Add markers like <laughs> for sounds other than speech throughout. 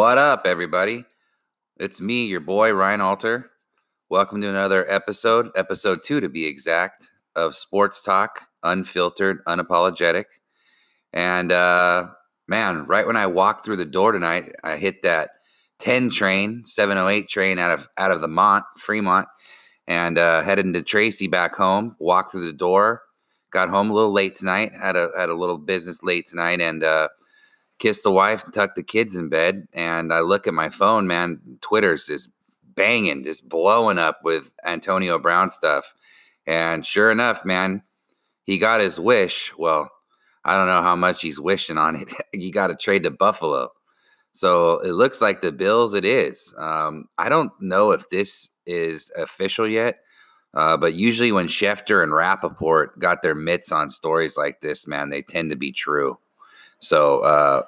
What up, everybody? It's me, your boy, Ryan Alter. Welcome to another episode, episode two to be exact, of Sports Talk, unfiltered, unapologetic. And uh, man, right when I walked through the door tonight, I hit that 10 train, 708 train out of out of the Mont, Fremont, and uh, headed into Tracy back home. Walked through the door, got home a little late tonight. Had a had a little business late tonight, and uh, kissed the wife, tucked the kids in bed, and I look at my phone. Man, Twitter's just banging, just blowing up with Antonio Brown stuff. And sure enough, man, he got his wish. Well, I don't know how much he's wishing on it. <laughs> he got a trade to Buffalo. So it looks like the Bills it is. Um, I don't know if this is official yet, uh, but usually when Schefter and Rapoport got their mitts on stories like this, man, they tend to be true. So uh,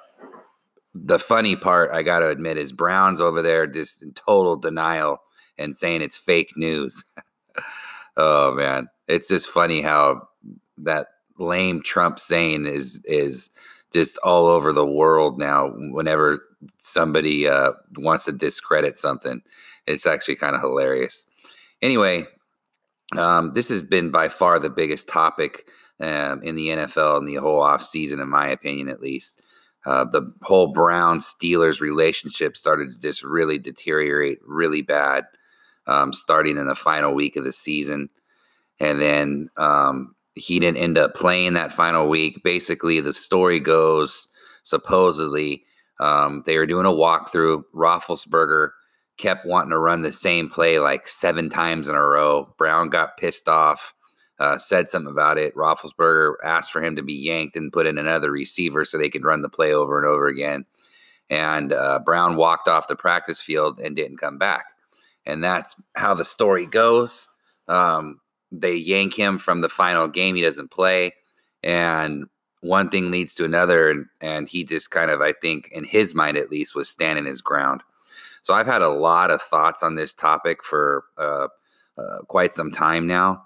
the funny part, I got to admit, is Brown's over there just in total denial and saying it's fake news. <laughs> oh man, it's just funny how that lame Trump saying is is just all over the world now. Whenever somebody uh, wants to discredit something, it's actually kind of hilarious. Anyway, um, this has been by far the biggest topic um, in the NFL in the whole off season, in my opinion, at least. Uh, the whole Brown Steelers relationship started to just really deteriorate really bad, um, starting in the final week of the season. And then um, he didn't end up playing that final week. Basically, the story goes supposedly um, they were doing a walkthrough. Roethlisberger kept wanting to run the same play like seven times in a row. Brown got pissed off, uh, said something about it. Roethlisberger asked for him to be yanked and put in another receiver so they could run the play over and over again. And uh, Brown walked off the practice field and didn't come back. And that's how the story goes. Um, they yank him from the final game. He doesn't play. And one thing leads to another. And, and he just kind of, I think, in his mind at least, was standing his ground. So I've had a lot of thoughts on this topic for uh, uh, quite some time now.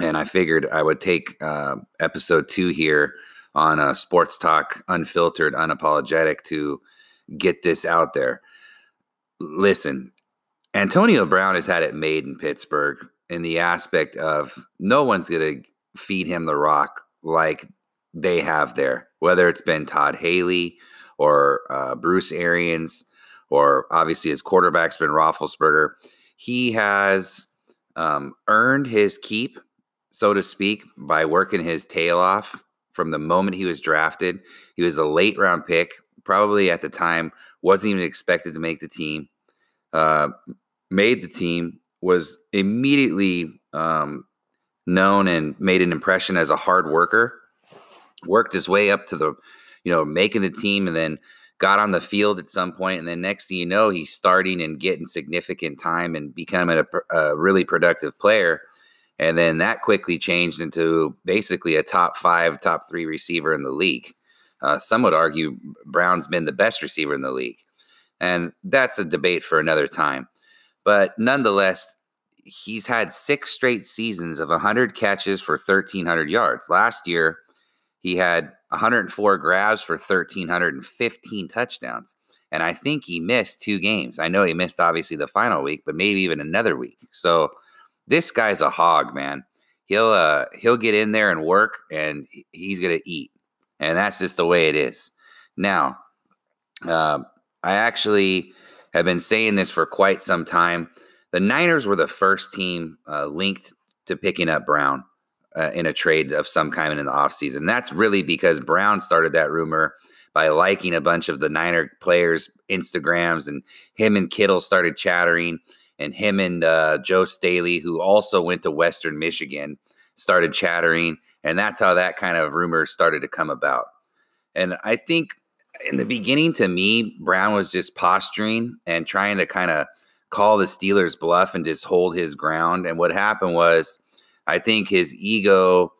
And I figured I would take uh, episode two here on a sports talk, unfiltered, unapologetic, to get this out there. Listen, Antonio Brown has had it made in Pittsburgh in the aspect of no one's going to feed him the rock like they have there, whether it's been Todd Haley or uh, Bruce Arians, or obviously his quarterback's been Roethlisberger. He has um, earned his keep, so to speak, by working his tail off from the moment he was drafted. He was a late round pick, probably at the time wasn't even expected to make the team. Uh, made the team, was immediately um, known and made an impression as a hard worker. Worked his way up to the, you know, making the team, and then got on the field at some point, and then next thing you know, he's starting and getting significant time and becoming a, a really productive player. And then that quickly changed into basically a top five, top three receiver in the league. Uh, some would argue Brown's been the best receiver in the league. And that's a debate for another time. But nonetheless, he's had six straight seasons of 100 catches for 1,300 yards. Last year, he had 104 grabs for 1,315 touchdowns. And I think he missed two games. I know he missed obviously the final week, but maybe even another week. So this guy's a hog, man. He'll uh, he'll get in there and work, and he's gonna eat, and that's just the way it is. Now, uh, I actually have been saying this for quite some time. The Niners were the first team uh, linked to picking up Brown uh, in a trade of some kind in the offseason. That's really because Brown started that rumor by liking a bunch of the Niner players' Instagrams, and him and Kittle started chattering, and him and uh, Joe Staley, who also went to Western Michigan, started chattering, and that's how that kind of rumor started to come about. And I think in the beginning, to me, Brown was just posturing and trying to kind of call the Steelers bluff and just hold his ground. And what happened was, I think his ego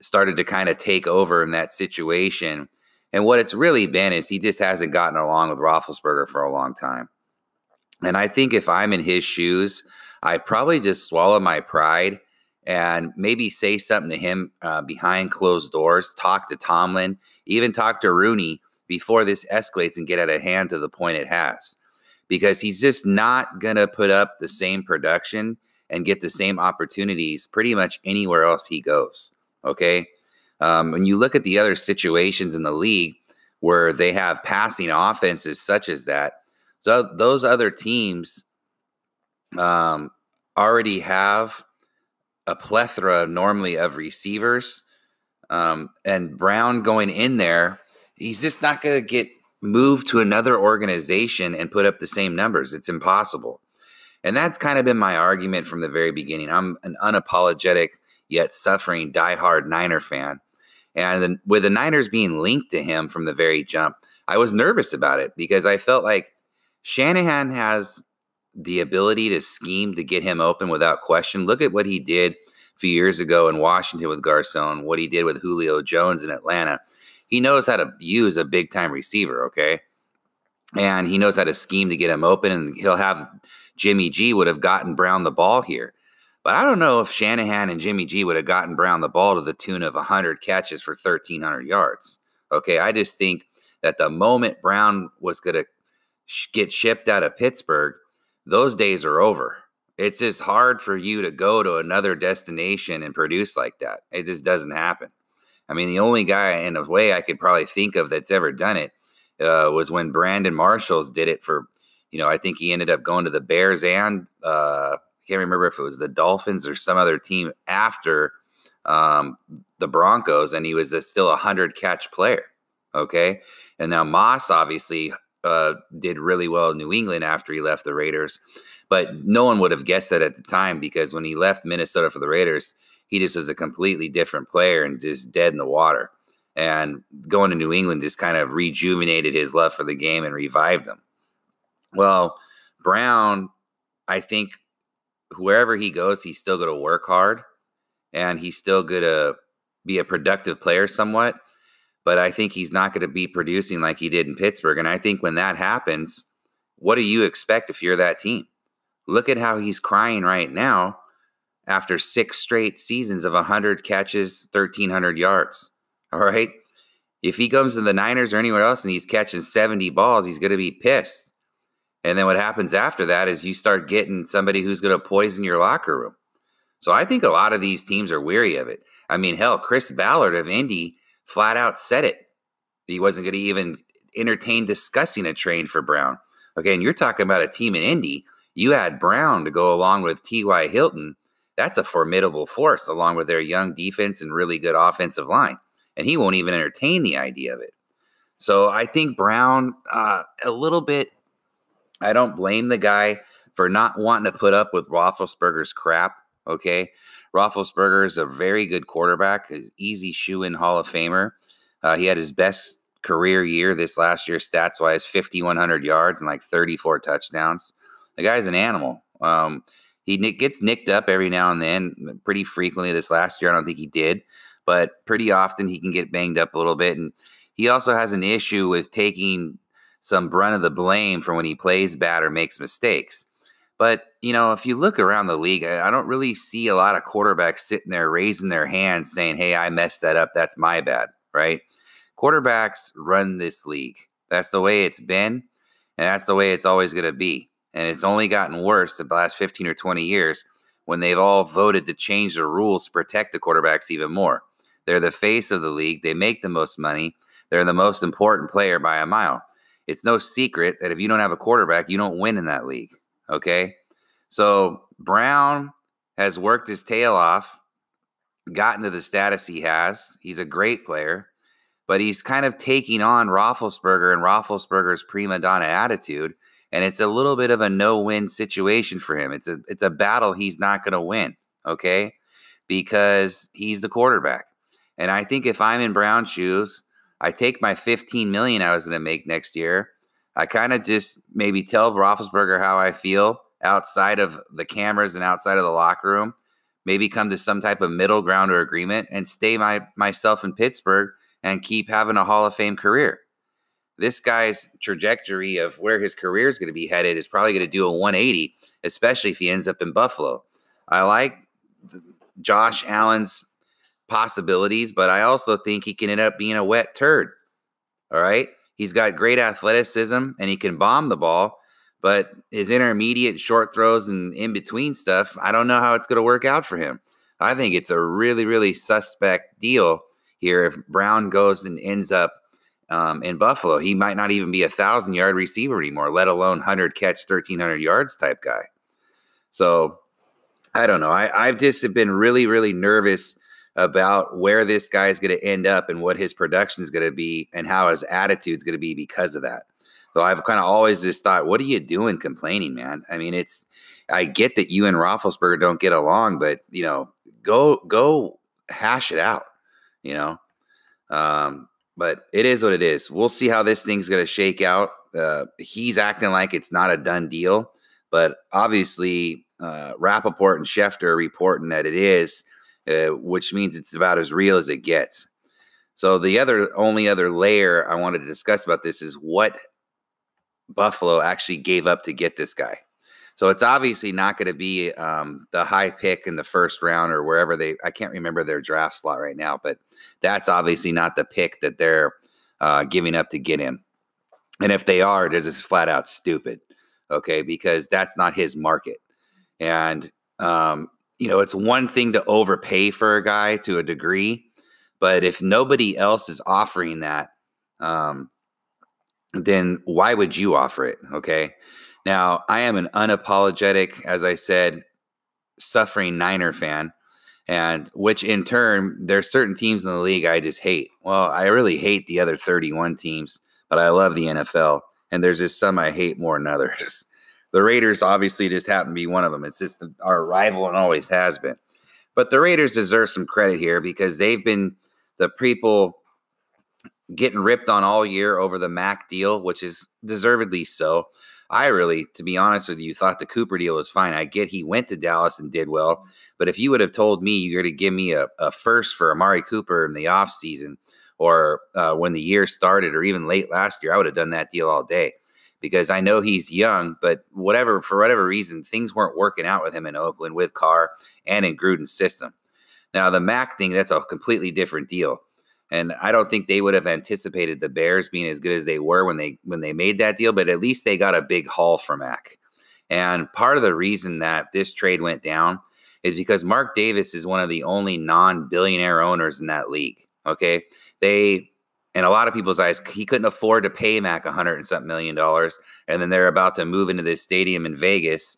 started to kind of take over in that situation. And what it's really been is he just hasn't gotten along with Roethlisberger for a long time. And I think if I'm in his shoes, I probably just swallow my pride and maybe say something to him uh, behind closed doors, talk to Tomlin, even talk to Rooney before this escalates and get out of hand to the point it has. Because he's just not going to put up the same production and get the same opportunities pretty much anywhere else he goes. Okay. Um, when you look at the other situations in the league where they have passing offenses such as that, so those other teams um, already have a plethora normally of receivers. Um, and Brown going in there, he's just not going to get moved to another organization and put up the same numbers. It's impossible. And that's kind of been my argument from the very beginning. I'm an unapologetic yet suffering diehard Niner fan. And with the Niners being linked to him from the very jump, I was nervous about it because I felt like Shanahan has the ability to scheme to get him open without question. Look at what he did a few years ago in Washington with Garcon, what he did with Julio Jones in Atlanta. He knows how to use a big time receiver, okay? And he knows how to scheme to get him open, and he'll have Jimmy G would have gotten Brown the ball here. But I don't know if Shanahan and Jimmy G would have gotten Brown the ball to the tune of 100 catches for 1,300 yards. Okay, I just think that the moment Brown was going to get shipped out of Pittsburgh, those days are over. It's just hard for you to go to another destination and produce like that. It just doesn't happen. I mean, the only guy in a way I could probably think of that's ever done it uh, was when Brandon Marshalls did it for, you know, I think he ended up going to the Bears and uh, can't remember if it was the Dolphins or some other team after um, the Broncos, and he was a, still a hundred catch player. Okay, and now Moss obviously uh, did really well in New England after he left the Raiders, but no one would have guessed that at the time because when he left Minnesota for the Raiders, he just was a completely different player and just dead in the water. And going to New England just kind of rejuvenated his love for the game and revived him. Well, Brown, I think wherever he goes, he's still going to work hard and he's still going to be a productive player somewhat. But I think he's not going to be producing like he did in Pittsburgh. And I think when that happens, what do you expect if you're that team? Look at how he's crying right now after six straight seasons of 100 catches, 1,300 yards. <laughs> All right. If he comes to the Niners or anywhere else and he's catching 70 balls, he's going to be pissed. And then what happens after that is you start getting somebody who's going to poison your locker room. So I think a lot of these teams are weary of it. I mean, hell, Chris Ballard of Indy flat out said it. He wasn't going to even entertain discussing a trade for Brown. Okay, and you're talking about a team in Indy. You had Brown to go along with T.Y. Hilton. That's a formidable force, along with their young defense and really good offensive line. And he won't even entertain the idea of it. So I think Brown, uh, a little bit I don't blame the guy for not wanting to put up with Roethlisberger's crap. Okay, Roethlisberger is a very good quarterback, easy shoe in Hall of Famer. Uh, he had his best career year this last year, stats wise, 5,100 yards and like 34 touchdowns. The guy's an animal. Um, he gets nicked up every now and then, pretty frequently. This last year, I don't think he did, but pretty often he can get banged up a little bit. And he also has an issue with taking some brunt of the blame for when he plays bad or makes mistakes. But, you know, if you look around the league, I don't really see a lot of quarterbacks sitting there raising their hands saying, hey, I messed that up. That's my bad, right? Quarterbacks run this league. That's the way it's been, and that's the way it's always going to be. And it's only gotten worse the last 15 or 20 years when they've all voted to change the rules to protect the quarterbacks even more. They're the face of the league. They make the most money. They're the most important player by a mile it's no secret that if you don't have a quarterback, you don't win in that league. Okay. So Brown has worked his tail off, gotten to the status he has. He's a great player, but he's kind of taking on Roethlisberger and Roethlisberger's prima donna attitude. And it's a little bit of a no-win situation for him. It's a it's a battle he's not going to win, okay? Because he's the quarterback. And I think if I'm in Brown's shoes, I take my 15 million I was going to make next year. I kind of just maybe tell Roethlisberger how I feel outside of the cameras and outside of the locker room. Maybe come to some type of middle ground or agreement and stay my myself in Pittsburgh and keep having a Hall of Fame career. This guy's trajectory of where his career is going to be headed is probably going to do a 180, especially if he ends up in Buffalo. I like Josh Allen's possibilities, but I also think he can end up being a wet turd. All right. He's got great athleticism and he can bomb the ball, but his intermediate short throws and in between stuff, I don't know how it's going to work out for him. I think it's a really, really suspect deal here if Brown goes and ends up um, in Buffalo. He might not even be a thousand yard receiver anymore, let alone 100 catch, 1300 yards type guy. So I don't know. I, I've just been really, really nervous about where this guy's going to end up and what his production is going to be and how his attitude is going to be because of that. So I've kind of always just thought, what are you doing complaining, man? I mean, it's I get that you and Roethlisberger don't get along, but you know, go go hash it out, you know. Um, but it is what it is. We'll see how this thing's going to shake out. Uh, he's acting like it's not a done deal, but obviously, uh, Rapoport and Schefter are reporting that it is. Uh, which means it's about as real as it gets. So the other only other layer I wanted to discuss about this is what Buffalo actually gave up to get this guy. So it's obviously not going to be um, the high pick in the first round or wherever they. I can't remember their draft slot right now, but that's obviously not the pick that they're uh, giving up to get him. And if they are, they're just flat out stupid. Okay, because that's not his market. And um, you know, it's one thing to overpay for a guy to a degree, but if nobody else is offering that, um, then why would you offer it? Okay. Now, I am an unapologetic, as I said, suffering Niner fan, and which in turn, there's certain teams in the league I just hate. Well, I really hate the other 31 teams, but I love the NFL. And there's just some I hate more than others. The Raiders obviously just happen to be one of them. It's just our rival and always has been. But the Raiders deserve some credit here because they've been the people getting ripped on all year over the Mack deal, which is deservedly so. I really, to be honest with you, thought the Cooper deal was fine. I get he went to Dallas and did well, but if you would have told me you're going to give me a, a, first for Amari Cooper in the offseason or uh, when the year started or even late last year, I would have done that deal all day because I know he's young, but whatever for whatever reason, things weren't working out with him in Oakland with Carr and in Gruden's system. Now the Mack thing, that's a completely different deal. And I don't think they would have anticipated the Bears being as good as they were when they when they made that deal, but at least they got a big haul for Mack. And part of the reason that this trade went down is because Mark Davis is one of the only non-billionaire owners in that league. Okay. They in a lot of people's eyes, he couldn't afford to pay Mack a hundred and something million dollars. And then they're about to move into this stadium in Vegas.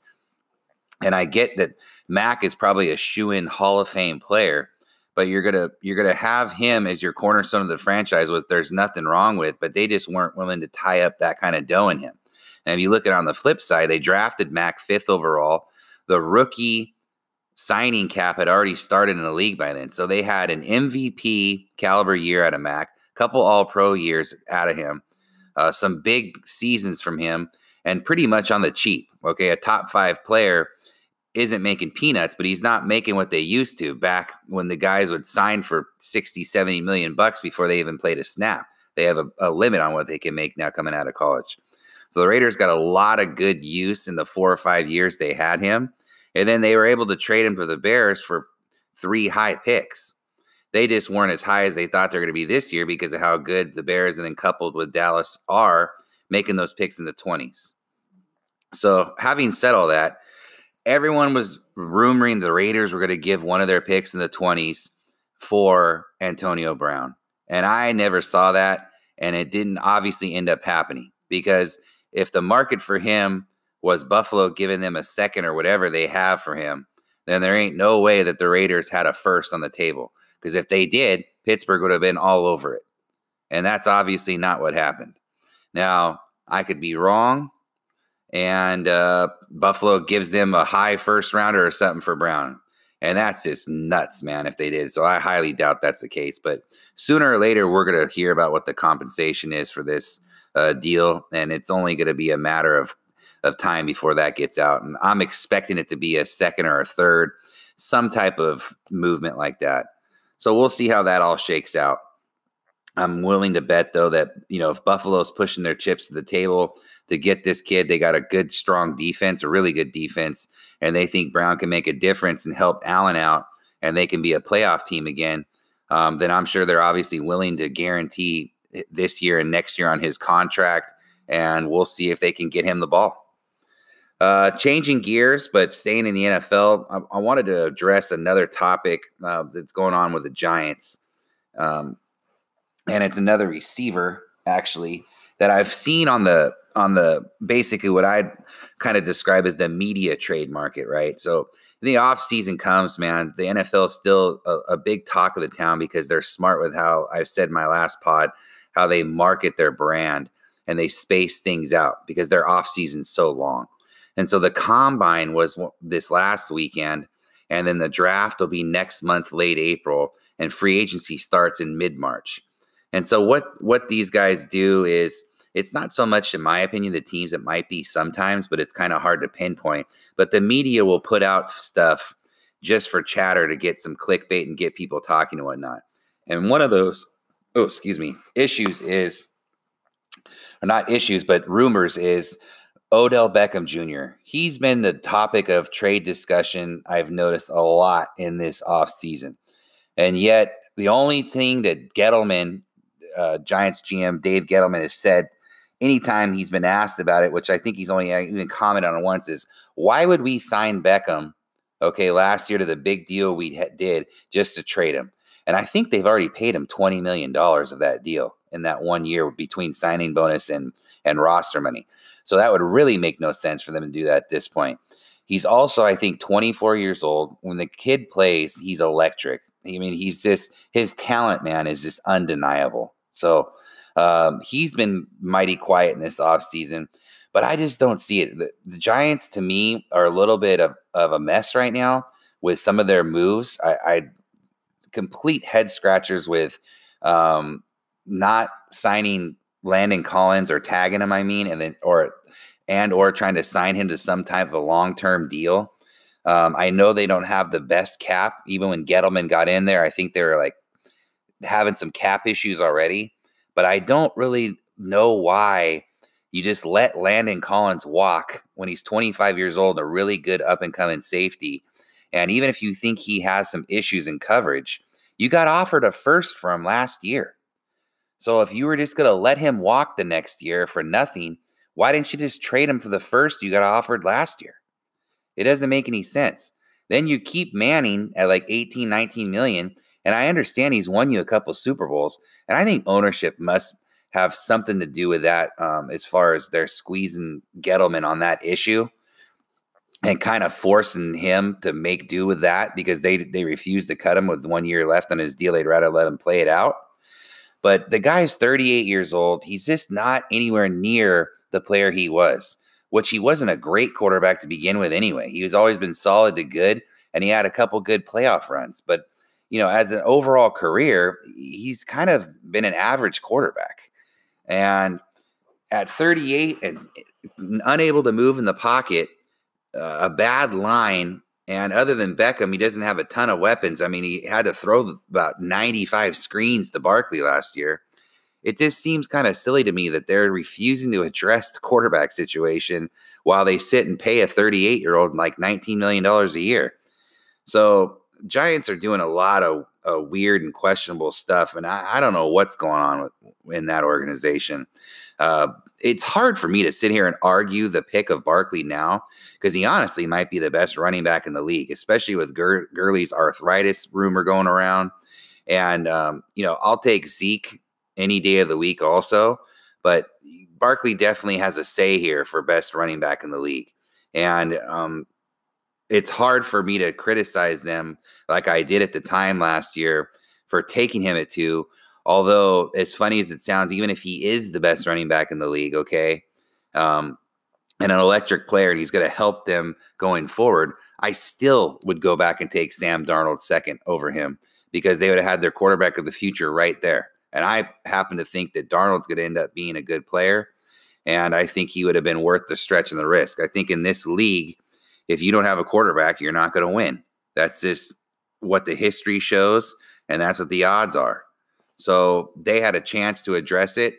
And I get that Mack is probably a shoe-in Hall of Fame player, but you're gonna you're gonna have him as your cornerstone of the franchise, which there's nothing wrong with, but they just weren't willing to tie up that kind of dough in him. And if you look at it on the flip side, they drafted Mack fifth overall. The rookie signing cap had already started in the league by then. So they had an MVP caliber year out of Mack couple all pro years out of him, uh, some big seasons from him, and pretty much on the cheap. Okay, a top five player isn't making peanuts, but he's not making what they used to back when the guys would sign for 60, 70 million bucks before they even played a snap. They have a, a limit on what they can make now coming out of college. So the Raiders got a lot of good use in the four or five years they had him. And then they were able to trade him for the Bears for three high picks they just weren't as high as they thought they're going to be this year because of how good the Bears and then coupled with Dallas are making those picks in the 20s. So, having said all that, everyone was rumoring the Raiders were going to give one of their picks in the 20s for Antonio Brown. And I never saw that. And it didn't obviously end up happening because if the market for him was Buffalo giving them a second or whatever they have for him, then there ain't no way that the Raiders had a first on the table. Because if they did, Pittsburgh would have been all over it. And that's obviously not what happened. Now, I could be wrong. And uh, Buffalo gives them a high first rounder or something for Brown. And that's just nuts, man, if they did. So I highly doubt that's the case. But sooner or later, we're going to hear about what the compensation is for this uh, deal. And it's only going to be a matter of, of time before that gets out. And I'm expecting it to be a second or a third, some type of movement like that. So we'll see how that all shakes out. I'm willing to bet though that you know if Buffalo's pushing their chips to the table to get this kid, they got a good, strong defense, a really good defense, and they think Brown can make a difference and help Allen out, and they can be a playoff team again. Um, then I'm sure they're obviously willing to guarantee this year and next year on his contract, and we'll see if they can get him the ball. Uh, changing gears, but staying in the NFL, I, I wanted to address another topic uh, that's going on with the Giants. Um, and it's another receiver, actually, that I've seen on the on the basically what I'd kind of describe as the media trade market, right? So the off season comes, man, the NFL is still a, a, big talk of the town because they're smart with how I've said my last pod, how they market their brand and they space things out because their off season's so long. And so the combine was this last weekend, and then the draft will be next month, late April, and free agency starts in mid March. And so what what these guys do is it's not so much, in my opinion, the teams. It might be sometimes, but it's kind of hard to pinpoint. But the media will put out stuff just for chatter to get some clickbait and get people talking and whatnot. And one of those, oh, excuse me, issues is, or not issues, but rumors is Odell Beckham Jr. He's been the topic of trade discussion I've noticed a lot in this off season. And yet, the only thing that Gettleman, uh, Giants GM Dave Gettleman, has said anytime he's been asked about it, which I think he's only uh, even commented on once, is why would we sign Beckham, okay, last year to the big deal we ha- did just to trade him? And I think they've already paid him $20 million of that deal in that one year between signing bonus and, and roster money. So that would really make no sense for them to do that at this point. He's also, I think, 24 years old. When the kid plays, he's electric. I mean, he's just, his talent, man, is just undeniable. So, um, he's been mighty quiet in this offseason, but I just don't see it. The, the, Giants, to me, are a little bit of, of a mess right now with some of their moves. I, I complete head scratchers with um, not signing Landon Collins or tagging him. I mean, and then or and or trying to sign him to some type of a long term deal. Um, I know they don't have the best cap. Even when Gettleman got in there, I think they were like having some cap issues already but I don't really know why you just let Landon Collins walk when he's 25 years old, a really good up and coming safety. And even if you think he has some issues in coverage, you got offered a first from last year. So if you were just going to let him walk the next year for nothing, why didn't you just trade him for the first you got offered last year? It doesn't make any sense. Then you keep Manning at like 18, 19 million and I understand he's won you a couple Super Bowls, and I think ownership must have something to do with that um, as far as they're squeezing Gettleman on that issue and kind of forcing him to make do with that because they they refused to cut him with one year left on his deal. They'd rather let him play it out. But the guy's 38 years old. He's just not anywhere near the player he was, which he wasn't a great quarterback to begin with anyway. He was always been solid to good, and he had a couple good playoff runs. But you know, as an overall career, he's kind of been an average quarterback. And at 38 and unable to move in the pocket, uh, a bad line, and other than Beckham, he doesn't have a ton of weapons. I mean, he had to throw about 95 screens to Barkley last year. It just seems kind of silly to me that they're refusing to address the quarterback situation while they sit and pay a 38 year old like $19 million a year. So Giants are doing a lot of uh, weird and questionable stuff, and I, I, don't know what's going on with, in that organization. Uh, it's hard for me to sit here and argue the pick of Barkley now because he honestly might be the best running back in the league, especially with Gur- Gurley's arthritis rumor going around. And um, you know, I'll take Zeke any day of the week, also, but Barkley definitely has a say here for best running back in the league. And um, it's hard for me to criticize them like I did at the time last year for taking him at two. Although, as funny as it sounds, even if he is the best running back in the league, okay, um, and an electric player, and he's going to help them going forward, I still would go back and take Sam Darnold second over him because they would have had their quarterback of the future right there. And I happen to think that Darnold's going to end up being a good player. And I think he would have been worth the stretch and the risk. I think in this league, if you don't have a quarterback, you're not going to win. That's just what the history shows, and that's what the odds are. So they had a chance to address it.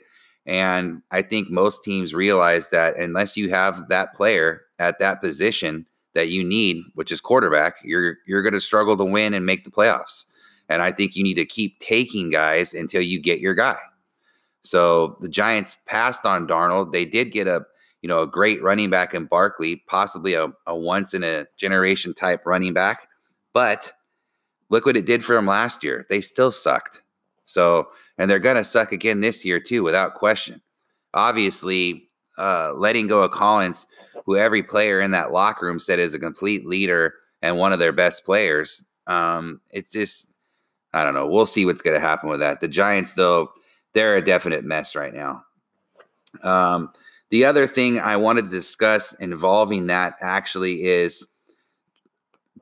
And I think most teams realize that unless you have that player at that position that you need, which is quarterback, you're you're going to struggle to win and make the playoffs. And I think you need to keep taking guys until you get your guy. So the Giants passed on Darnold. They did get a you know a great running back in Barkley, possibly a, a once in a generation type running back. But look what it did for them last year. They still sucked. So and they're gonna suck again this year too, without question. Obviously, uh, letting go of Collins, who every player in that locker room said is a complete leader and one of their best players. Um, it's just I don't know. We'll see what's going to happen with that. The Giants, though, they're a definite mess right now. Um, the other thing I wanted to discuss involving that actually is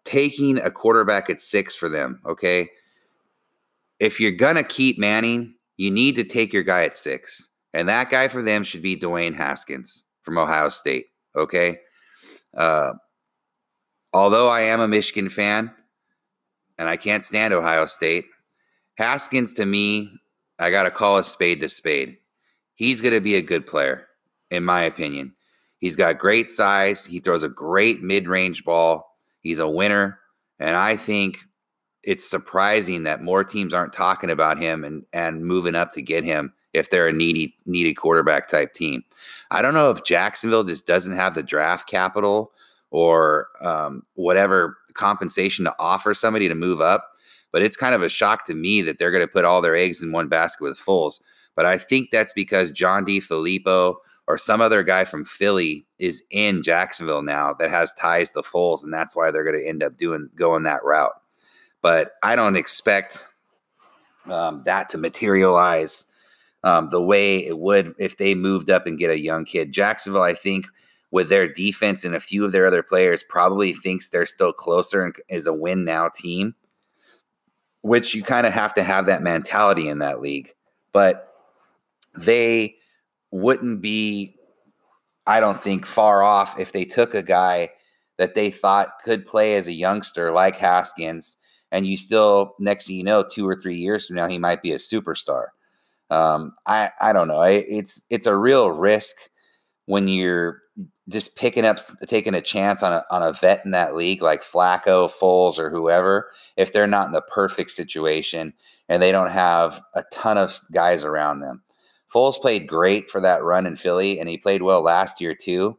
taking a quarterback at six for them. Okay. If you're going to keep Manning, you need to take your guy at six. And that guy for them should be Dwayne Haskins from Ohio State. Okay. Uh, although I am a Michigan fan and I can't stand Ohio State, Haskins to me I got to call a spade to spade. He's going to be a good player, in my opinion. He's got great size. He throws a great mid range ball. He's a winner. And I think it's surprising that more teams aren't talking about him and, and moving up to get him if they're a needy, needed quarterback type team. I don't know if Jacksonville just doesn't have the draft capital or um, whatever compensation to offer somebody to move up but it's kind of a shock to me that they're going to put all their eggs in one basket with Foles. But I think that's because John DeFilippo or some other guy from Philly is in Jacksonville now that has ties to Foles, and that's why they're going to end up doing going that route. But I don't expect um, that to materialize um, the way it would if they moved up and get a young kid. Jacksonville, I think, with their defense and a few of their other players, probably thinks they're still closer and is a win now team which you kind of have to have that mentality in that league. But they wouldn't be, I don't think, far off if they took a guy that they thought could play as a youngster like Haskins, and you still, next thing you know, two or three years from now, he might be a superstar. Um, I I don't know. it's it's a real risk when you're just picking up, taking a chance on a on a vet in that league like Flacco, Foles, or whoever, if they're not in the perfect situation and they don't have a ton of guys around them. Foles played great for that run in Philly, and he played well last year too.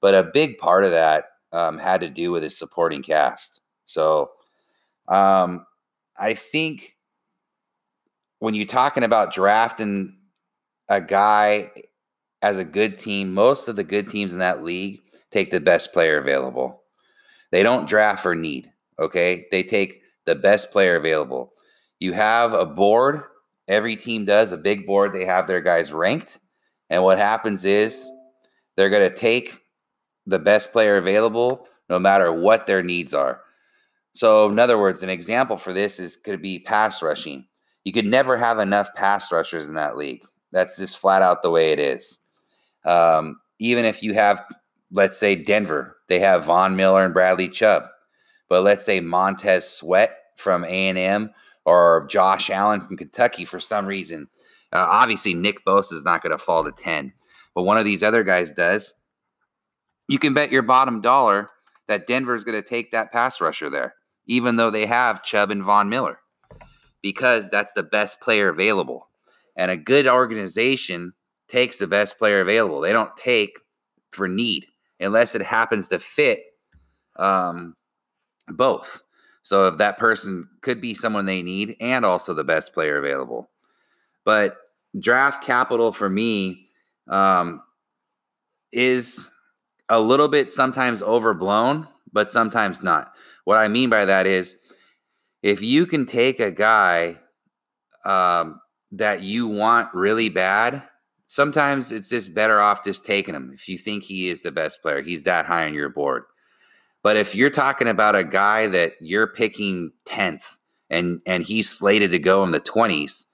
But a big part of that um, had to do with his supporting cast. So um, I think when you're talking about drafting a guy as a good team, most of the good teams in that league take the best player available. They don't draft for need, okay? They take the best player available. You have a board, every team does a big board, they have their guys ranked. And what happens is they're going to take the best player available no matter what their needs are. So, in other words, an example for this is could be pass rushing. You could never have enough pass rushers in that league. That's just flat out the way it is. Um, even if you have, let's say, Denver, they have Von Miller and Bradley Chubb, but let's say Montez Sweat from A and M or Josh Allen from Kentucky for some reason. Uh, obviously, Nick Bosa is not going to fall to ten, but one of these other guys does. You can bet your bottom dollar that Denver is going to take that pass rusher there, even though they have Chubb and Von Miller, because that's the best player available. And a good organization takes the best player available. They don't take for need unless it happens to fit um, both. So if that person could be someone they need and also the best player available. But draft capital for me um, is a little bit sometimes overblown, but sometimes not. What I mean by that is if you can take a guy um, that you want really bad sometimes it's just better off just taking him if you think he is the best player. He's that high on your board. But if you're talking about a guy that you're picking 10th and and he's slated to go in the 20s,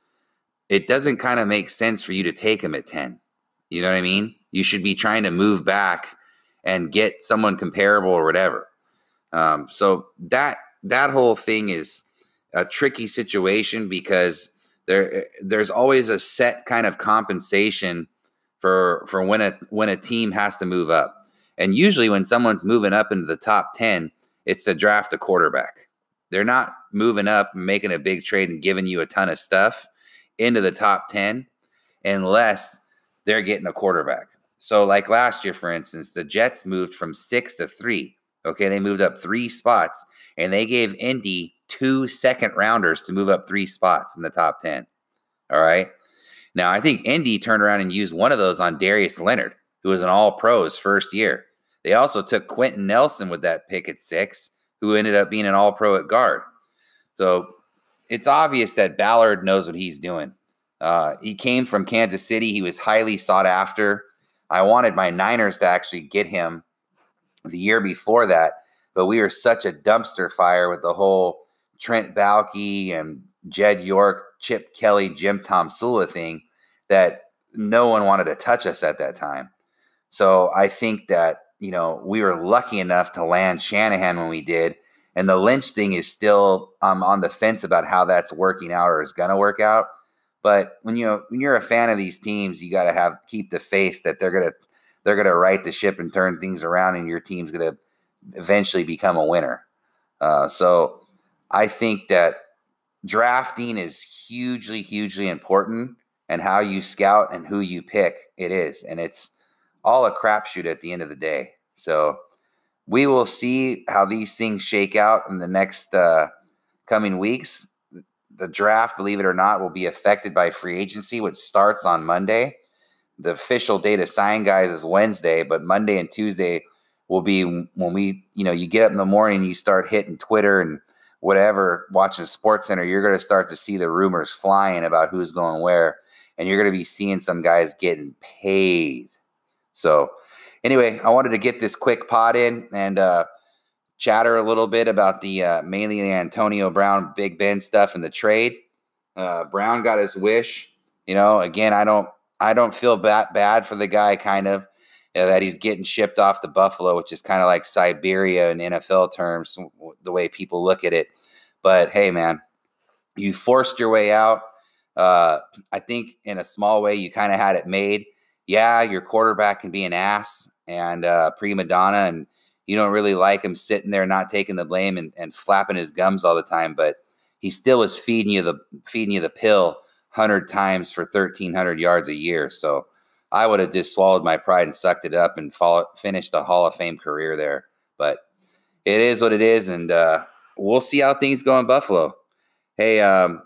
it doesn't kind of make sense for you to take him at 10. You know what I mean? You should be trying to move back and get someone comparable or whatever. Um, so that that whole thing is a tricky situation because there eh, there's always a set kind of compensation for for when a when a team has to move up. And usually when someone's moving up into the top 10, it's to draft a quarterback. They're not moving up making a big trade and giving you a ton of stuff into the top 10 unless they're getting a quarterback. So, like last year, for instance, the Jets moved from six to three. Okay, they moved up three spots, and they gave Indy two second rounders to move up three spots in the top 10. All right. Now, I think Indy turned around and used one of those on Darius Leonard, who was an all pro his first year. They also took Quenton Nelson with that pick at six, who ended up being an all pro at guard. So it's obvious that Ballard knows what he's doing. Uh, he came from Kansas City. He was highly sought after. I wanted my Niners to actually get him the year before that, but we were such a dumpster fire with the whole Trent Baalke and Jed York, Chip Kelly, Jim Tomsula thing that no one wanted to touch us at that time. So I think that, you know, we were lucky enough to land Shanahan when we did. And the Lynch thing is still um, on the fence about how that's working out or is going to work out. But when you when you're a fan of these teams, you got to have keep the faith that they're gonna they're gonna right the ship and turn things around, and your team's gonna eventually become a winner. Uh, so I think that drafting is hugely hugely important, and how you scout and who you pick it is, and it's all a crapshoot at the end of the day. So we will see how these things shake out in the next uh, coming weeks the draft, believe it or not, will be affected by free agency, which starts on Monday. The official date to sign guys is Wednesday, but Monday and Tuesday will be when we, you know, you get up in the morning, you start hitting Twitter and whatever, watching Sports Center, you're going to start to see the rumors flying about who's going where, and you're going to be seeing some guys getting paid. So, anyway, I wanted to get this quick pod in and uh, chatter a little bit about the uh, mainly the Antonio Brown Big Ben stuff in the trade. Uh, Brown got his wish. You know, again, I don't I don't feel bad bad for the guy. Kind of that he's getting shipped off to Buffalo, which is kind of like Siberia in NFL terms, the way people look at it. But hey, man, you forced your way out. Uh, I think in a small way, you kind of had it made. Yeah, your quarterback can be an ass and uh, prima donna, and you don't really like him sitting there not taking the blame and, and flapping his gums all the time, but he still is feeding you the feeding you the pill hundred times for thirteen hundred yards a year. So I would have just swallowed my pride and sucked it up and follow, finished a Hall of Fame career there. But it is what it is, and uh, we'll see how things go in Buffalo. Hey, um,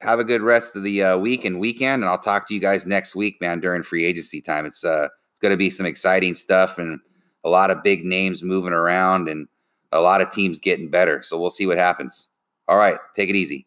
have a good rest of the uh, week and weekend, and I'll talk to you guys next week, man, during free agency time. It's uh, it's going to be some exciting stuff and a lot of big names moving around and a lot of teams getting better. So we'll see what happens. All right, take it easy.